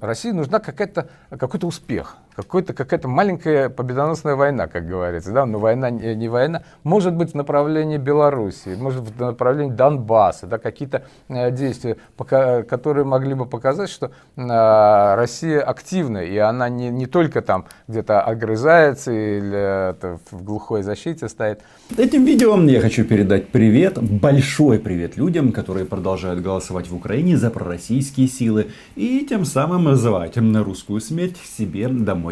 России нужна какая-то, какой-то успех, какой-то, какая-то маленькая победоносная война, как говорится. Да? Но война не, не война. Может быть, в направлении Белоруссии, может в направлении Донбасса, да, какие-то э, действия, пока, которые могли бы показать, что э, Россия активна, и она не, не только там где-то огрызается или это, в глухой защите стоит. Этим видео я хочу передать привет, большой привет людям, которые продолжают голосовать в Украине за пророссийские силы и тем самым называть на русскую смерть себе домой.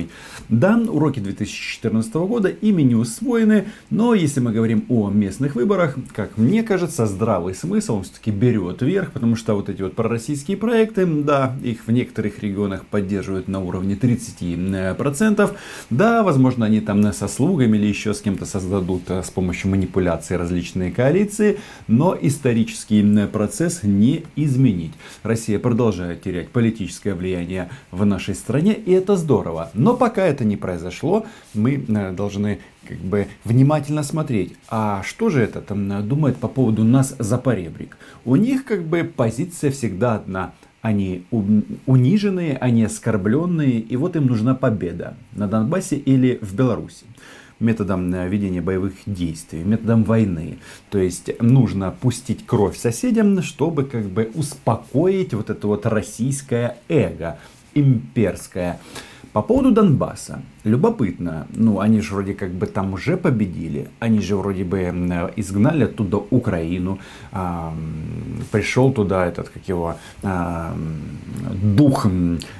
Да, уроки 2014 года ими не усвоены, но если мы говорим о местных выборах, как мне кажется, здравый смысл все-таки берет вверх, потому что вот эти вот пророссийские проекты, да, их в некоторых регионах поддерживают на уровне 30%, да, возможно, они там со слугами или еще с кем-то создадут э, с помощью манипуляции различные коалиции, но исторический процесс не изменить. Россия продолжает терять политическое влияние в нашей стране, и это здорово. Но пока это не произошло, мы э, должны как бы внимательно смотреть, а что же это там думает по поводу нас за поребрик. У них как бы позиция всегда одна. Они униженные, они оскорбленные, и вот им нужна победа на Донбассе или в Беларуси методом э, ведения боевых действий, методом войны. То есть нужно пустить кровь соседям, чтобы как бы успокоить вот это вот российское эго, имперское. По поводу Донбасса. Любопытно. Ну, они же вроде как бы там уже победили. Они же вроде бы изгнали оттуда Украину. А, пришел туда этот, как его, а, дух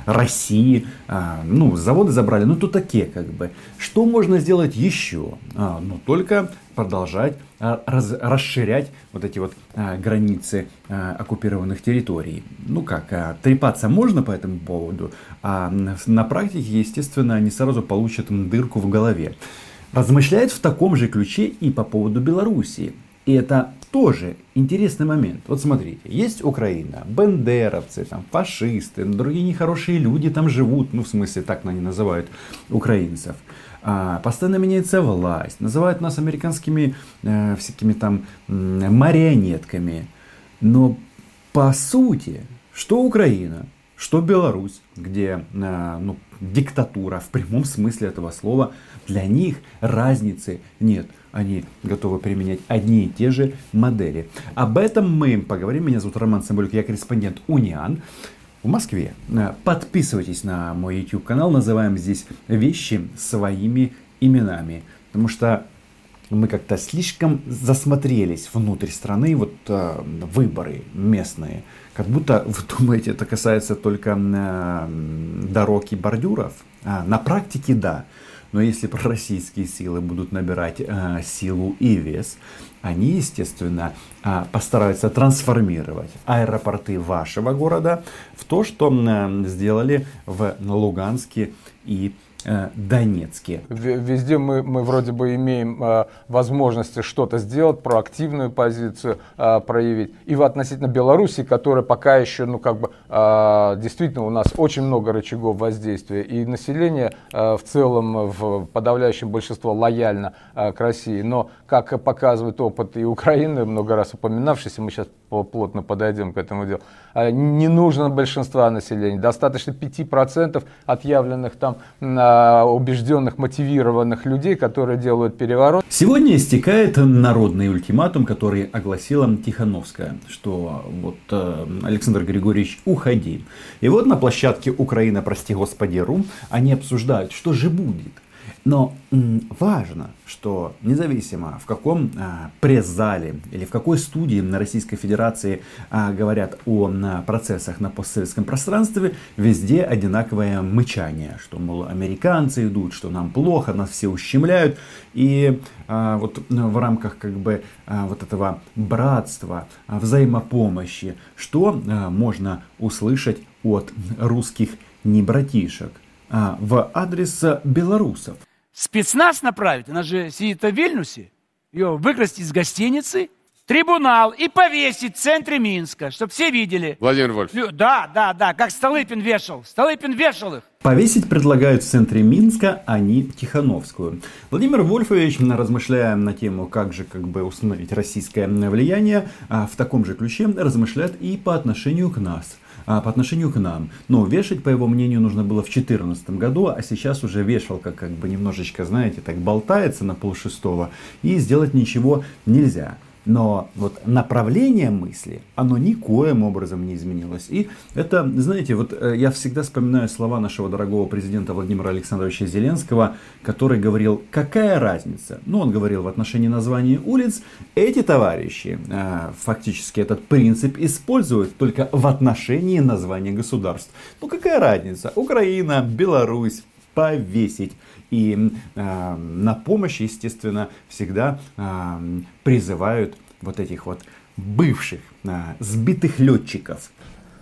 России. А, ну, заводы забрали. Ну, то такие как бы. Что можно сделать еще? А, ну, только продолжать а, раз, расширять вот эти вот а, границы а, оккупированных территорий. Ну как, а, трепаться можно по этому поводу, а на практике, естественно, они сразу получат дырку в голове. Размышляет в таком же ключе и по поводу Белоруссии. И это тоже интересный момент. Вот смотрите, есть Украина, бендеровцы, там, фашисты, другие нехорошие люди там живут, ну в смысле так они называют украинцев. А, постоянно меняется власть, называют нас американскими э, всякими там э, марионетками. Но по сути, что Украина, что Беларусь, где э, ну, диктатура в прямом смысле этого слова, для них разницы нет. Они готовы применять одни и те же модели. Об этом мы поговорим. Меня зовут Роман Самбулюк, я корреспондент Униан в Москве. Э, подписывайтесь на мой YouTube канал, называем здесь вещи своими именами. Потому что мы как-то слишком засмотрелись внутрь страны, вот э, выборы местные. Как будто, вы думаете, это касается только э, дорог и бордюров? А, на практике да. Но если пророссийские силы будут набирать э, силу и вес, они, естественно, э, постараются трансформировать аэропорты вашего города в то, что э, сделали в Луганске и Э, Донецке. Везде мы, мы вроде бы имеем э, возможности что-то сделать, проактивную позицию э, проявить. И в относительно Беларуси, которая пока еще, ну как бы, э, действительно у нас очень много рычагов воздействия. И население э, в целом, в подавляющем большинство лояльно э, к России. Но, как показывает опыт и Украины, много раз упоминавшийся, мы сейчас плотно подойдем к этому делу, э, не нужно большинства населения. Достаточно 5% отъявленных там э, убежденных, мотивированных людей, которые делают переворот. Сегодня истекает народный ультиматум, который огласила Тихановская, что вот э, Александр Григорьевич, уходи. И вот на площадке Украина, прости господи, ру, они обсуждают, что же будет. Но важно, что независимо в каком а, пресс-зале или в какой студии на Российской Федерации а, говорят о процессах на постсоветском пространстве, везде одинаковое мычание, что, мол, американцы идут, что нам плохо, нас все ущемляют. И а, вот в рамках как бы вот этого братства, взаимопомощи, что можно услышать от русских небратишек в адрес белорусов? Спецназ направить, она же сидит в Вильнюсе, ее выкрасть из гостиницы, трибунал и повесить в центре Минска, чтобы все видели. Владимир Вольф. Да, да, да, как Столыпин вешал. Столыпин вешал их. Повесить предлагают в центре Минска, а не Тихановскую. Владимир Вольфович, размышляя на тему, как же как бы установить российское влияние, а в таком же ключе размышляет и по отношению к нас. А, по отношению к нам. Но вешать, по его мнению, нужно было в 2014 году, а сейчас уже вешалка как бы немножечко, знаете, так болтается на полшестого, и сделать ничего нельзя. Но вот направление мысли, оно никоим образом не изменилось. И это, знаете, вот э, я всегда вспоминаю слова нашего дорогого президента Владимира Александровича Зеленского, который говорил, какая разница? Ну, он говорил в отношении названий улиц, эти товарищи э, фактически этот принцип используют только в отношении названия государств. Ну, какая разница? Украина, Беларусь, повесить. И э, на помощь, естественно, всегда э, призывают вот этих вот бывших э, сбитых летчиков.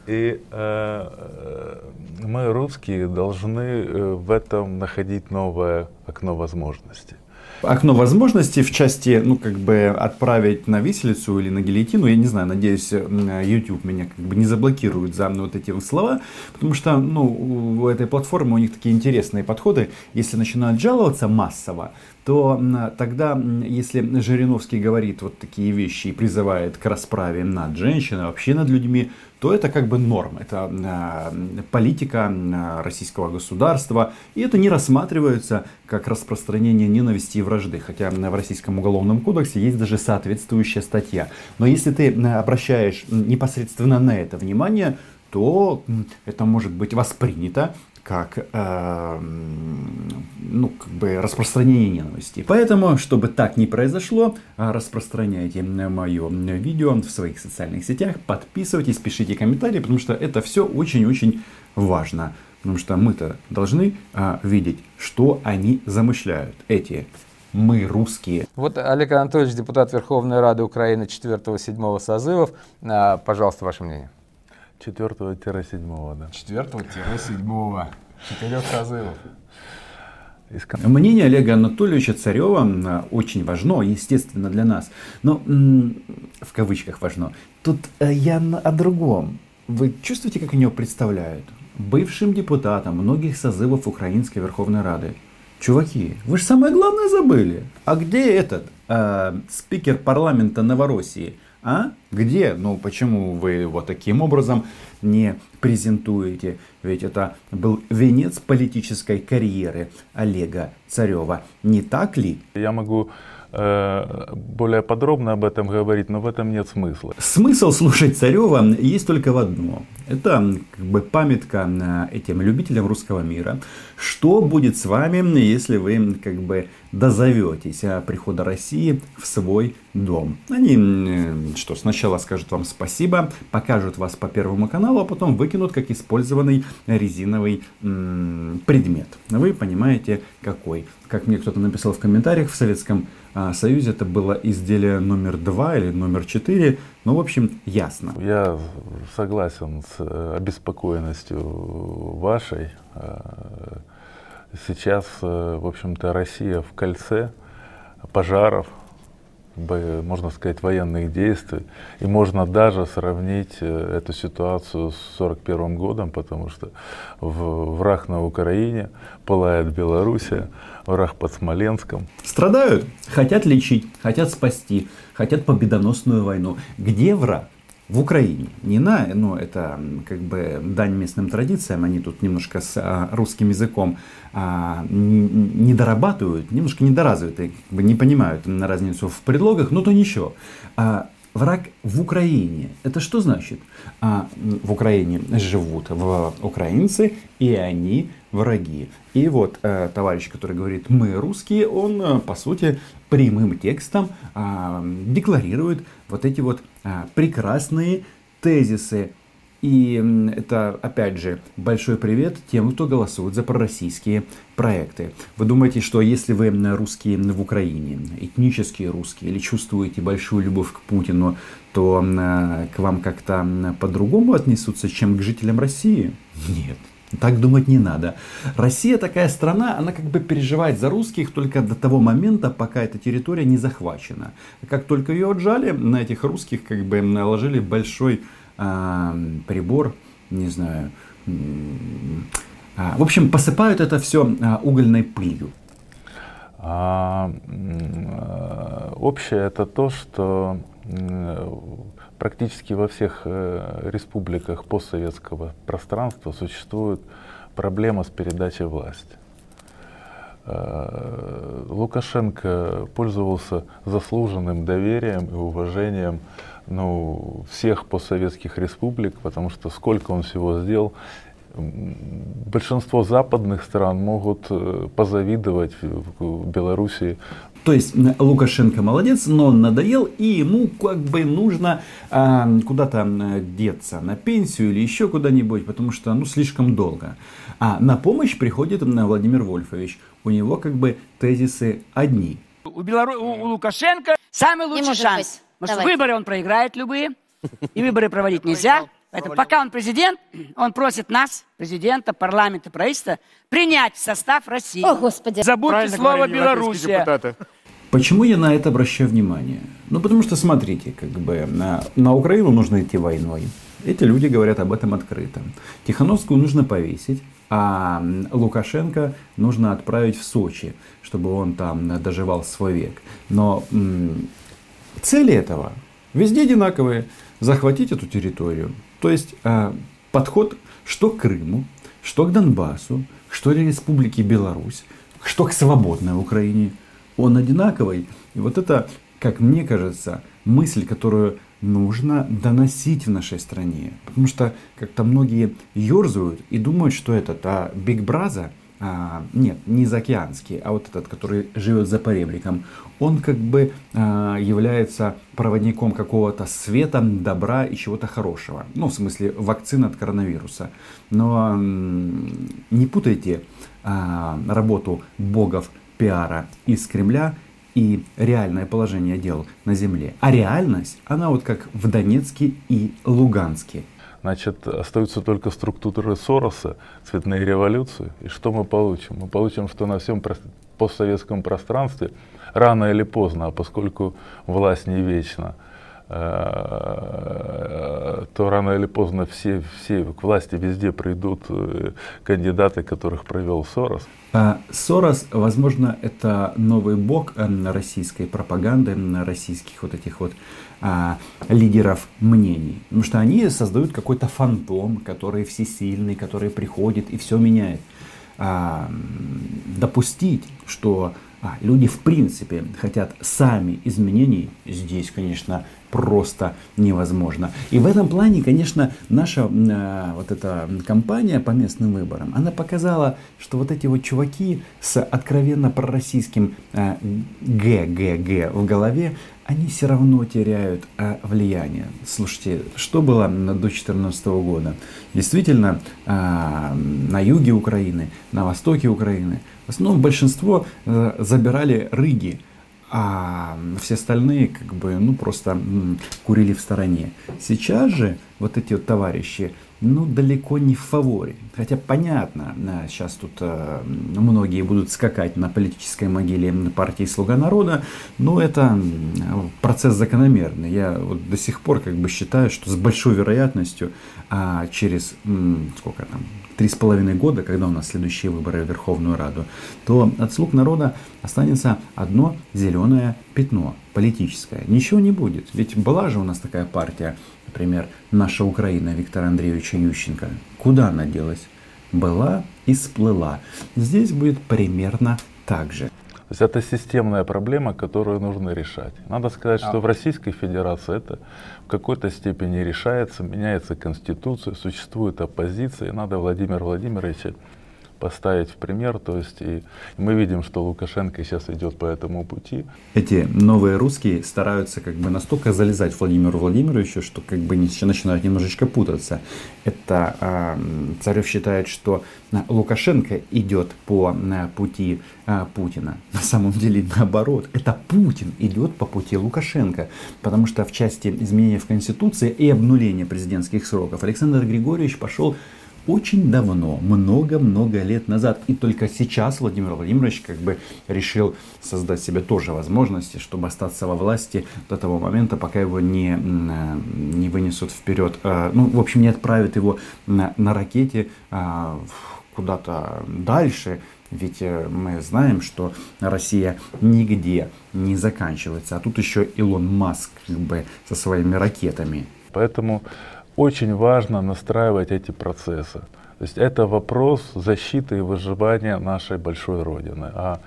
И э, мы, русские, должны э, в этом находить новое окно возможностей окно возможностей в части, ну, как бы отправить на виселицу или на гильотину. Я не знаю, надеюсь, YouTube меня как бы не заблокирует за вот эти вот слова, потому что, ну, у этой платформы у них такие интересные подходы. Если начинают жаловаться массово, то тогда, если Жириновский говорит вот такие вещи и призывает к расправе над женщиной, вообще над людьми, то это как бы норм, это э, политика э, российского государства, и это не рассматривается как распространение ненависти и вражды, хотя в российском уголовном кодексе есть даже соответствующая статья. Но если ты обращаешь непосредственно на это внимание, то это может быть воспринято как, э, ну, как бы распространение ненависти. Поэтому, чтобы так не произошло, распространяйте мое видео в своих социальных сетях, подписывайтесь, пишите комментарии, потому что это все очень-очень важно. Потому что мы-то должны а, видеть, что они замышляют, эти мы русские. Вот Олег Анатольевич, депутат Верховной Рады Украины 4-7 созывов. А, пожалуйста, ваше мнение. 4-7, да. 4-7. Четырех созывов. Мнение Олега Анатольевича Царева очень важно, естественно, для нас. Но в кавычках важно. Тут э, я о другом. Вы чувствуете, как они его представляют? Бывшим депутатом многих созывов Украинской Верховной Рады. Чуваки, вы же самое главное забыли. А где этот э, спикер парламента Новороссии? А? Где? Ну, почему вы его таким образом не презентуете? Ведь это был венец политической карьеры Олега Царева. Не так ли? Я могу более подробно об этом говорить, но в этом нет смысла. Смысл слушать Царева есть только в одном. Это как бы памятка этим любителям русского мира. Что будет с вами, если вы как бы дозоветесь прихода России в свой дом? Они что, сначала скажут вам спасибо, покажут вас по первому каналу, а потом выкинут как использованный резиновый м- предмет. Вы понимаете, какой. Как мне кто-то написал в комментариях в Советском Союзе это было изделие номер два или номер четыре. Ну, в общем, ясно. Я согласен с э, обеспокоенностью вашей. Э, сейчас, э, в общем-то, Россия в кольце пожаров, можно сказать, военных действий. И можно даже сравнить э, эту ситуацию с 1941 годом, потому что враг на Украине, пылает Белоруссия, враг под Смоленском. Страдают, хотят лечить, хотят спасти, хотят победоносную войну. Где враг? В Украине. Не на, ну, это как бы дань местным традициям, они тут немножко с а, русским языком а, не дорабатывают, немножко недоразвиты, как бы не понимают на разницу в предлогах, но то ничего. А, враг в Украине. Это что значит? А, в Украине живут в украинцы, и они враги. И вот э, товарищ, который говорит «мы русские», он, э, по сути, прямым текстом э, декларирует вот эти вот э, прекрасные тезисы. И это, опять же, большой привет тем, кто голосует за пророссийские проекты. Вы думаете, что если вы русские в Украине, этнические русские, или чувствуете большую любовь к Путину, то э, к вам как-то по-другому отнесутся, чем к жителям России? Нет, так думать не надо. Россия такая страна, она как бы переживает за русских только до того момента, пока эта территория не захвачена. Как только ее отжали, на этих русских как бы наложили большой прибор, не знаю, э, в общем, посыпают это все э, угольной пылью. А, общее это то, что практически во всех э, республиках постсоветского пространства существует проблема с передачей власти. Лукашенко пользовался заслуженным доверием и уважением ну, всех постсоветских республик, потому что сколько он всего сделал, большинство западных стран могут э, позавидовать в Белоруссии. То есть Лукашенко молодец, но он надоел, и ему как бы нужно а, куда-то деться, на пенсию или еще куда-нибудь, потому что ну слишком долго. А на помощь приходит Владимир Вольфович. У него как бы тезисы одни. У, Белору... у Лукашенко самый лучший шанс. Потому что выборы он проиграет любые, и выборы проводить нельзя. Поэтому пока он президент, он просит нас, президента, парламента, правительства, принять в состав России. О, Господи. Забудьте Правильно слово говорили европейские Белоруссия. депутаты. Почему я на это обращаю внимание? Ну, потому что, смотрите, как бы на, на Украину нужно идти войной. Эти люди говорят об этом открыто. Тихановскую нужно повесить, а Лукашенко нужно отправить в Сочи, чтобы он там доживал свой век. Но м- цели этого везде одинаковые. Захватить эту территорию. То есть э, подход что к Крыму, что к Донбассу, что к Республике Беларусь, что к свободной Украине, он одинаковый. И вот это, как мне кажется, мысль, которую нужно доносить в нашей стране. Потому что как-то многие ерзают и думают, что этот а, Big Brother, а, нет, не заокеанский, а вот этот, который живет за поребриком, он как бы а, является проводником какого-то света, добра и чего-то хорошего. Ну, в смысле, вакцины от коронавируса. Но м, не путайте а, работу богов пиара из Кремля и реальное положение дел на земле. А реальность, она вот как в Донецке и Луганске. Значит, остаются только структуры Сороса, цветные революции. И что мы получим? Мы получим, что на всем постсоветском пространстве рано или поздно, а поскольку власть не вечна, э, то рано или поздно все, все к власти везде придут э, кандидаты, которых провел Сорос. А Сорос, возможно, это новый бог э, российской пропаганды, российских вот этих вот а, лидеров мнений. Потому что они создают какой-то фантом, который всесильный, который приходит и все меняет. А, допустить, что а, люди в принципе хотят сами изменений, здесь, конечно, просто невозможно. И в этом плане, конечно, наша а, вот эта кампания по местным выборам, она показала, что вот эти вот чуваки с откровенно пророссийским а, ГГГ в голове, они все равно теряют а, влияние. Слушайте, что было до 2014 года? Действительно, а, на юге Украины, на востоке Украины, в основном большинство э, забирали рыги, а все остальные как бы ну просто курили в стороне. Сейчас же вот эти вот товарищи ну далеко не в фаворе. Хотя понятно, э, сейчас тут э, многие будут скакать на политической могиле партии Слуга народа, но это процесс закономерный. Я вот до сих пор как бы считаю, что с большой вероятностью а, через сколько там три с половиной года, когда у нас следующие выборы в Верховную Раду, то от слуг народа останется одно зеленое пятно политическое. Ничего не будет. Ведь была же у нас такая партия, например, «Наша Украина» Виктора Андреевича Ющенко. Куда она делась? Была и сплыла. Здесь будет примерно так же. То есть это системная проблема, которую нужно решать. Надо сказать, что в Российской Федерации это в какой-то степени решается, меняется конституция, существует оппозиция, и надо Владимира Владимировича поставить в пример. То есть и мы видим, что Лукашенко сейчас идет по этому пути. Эти новые русские стараются как бы настолько залезать Владимиру Владимировичу, что как бы начинают немножечко путаться. Это м, Царев считает, что а, Лукашенко идет по а, пути а, Путина. На самом деле наоборот. Это Путин идет по пути Лукашенко. Потому что в части изменения в Конституции и обнуления президентских сроков Александр Григорьевич пошел очень давно, много-много лет назад. И только сейчас Владимир Владимирович как бы решил создать себе тоже возможности, чтобы остаться во власти до того момента, пока его не, э, не вынесут вперед, э, ну, в общем, не отправят его на, на ракете а, куда-то дальше. Ведь э, мы знаем, что Россия нигде не заканчивается. А тут еще Илон Маск как бы со своими ракетами. Поэтому очень важно настраивать эти процессы. То есть это вопрос защиты и выживания нашей большой Родины. А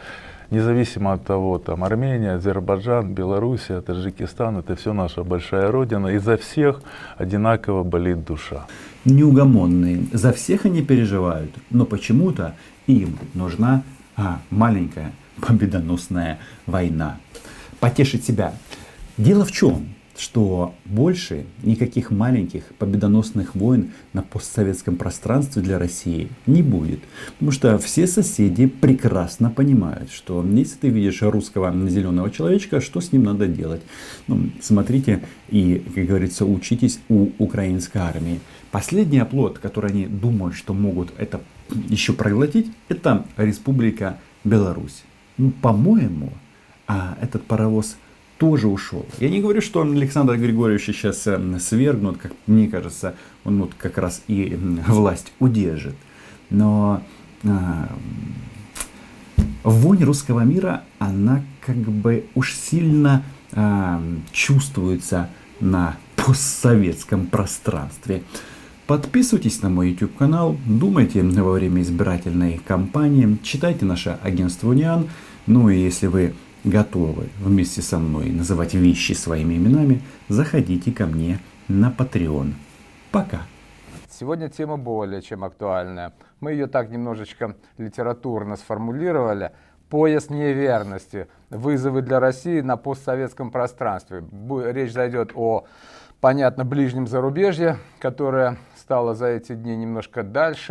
независимо от того, там Армения, Азербайджан, Белоруссия, Таджикистан, это все наша большая Родина, и за всех одинаково болит душа. Неугомонные, за всех они переживают, но почему-то им нужна а, маленькая победоносная война. Потешить себя. Дело в чем? Что больше никаких маленьких победоносных войн на постсоветском пространстве для России не будет. Потому что все соседи прекрасно понимают, что если ты видишь русского зеленого человечка, что с ним надо делать. Ну, смотрите и, как говорится, учитесь у украинской армии. Последний оплот, который они думают, что могут это еще проглотить, это Республика Беларусь. Ну, по-моему, а этот паровоз тоже ушел. Я не говорю, что Александр Григорьевич сейчас э, свергнут, как мне кажется, он вот как раз и власть удержит. Но а, вонь русского мира, она как бы уж сильно а, чувствуется на постсоветском пространстве. Подписывайтесь на мой YouTube канал, думайте во время избирательной кампании, читайте наше агентство Униан. Ну и если вы готовы вместе со мной называть вещи своими именами, заходите ко мне на Patreon. Пока. Сегодня тема более чем актуальная. Мы ее так немножечко литературно сформулировали. Пояс неверности. Вызовы для России на постсоветском пространстве. Речь зайдет о, понятно, ближнем зарубежье, которое стало за эти дни немножко дальше.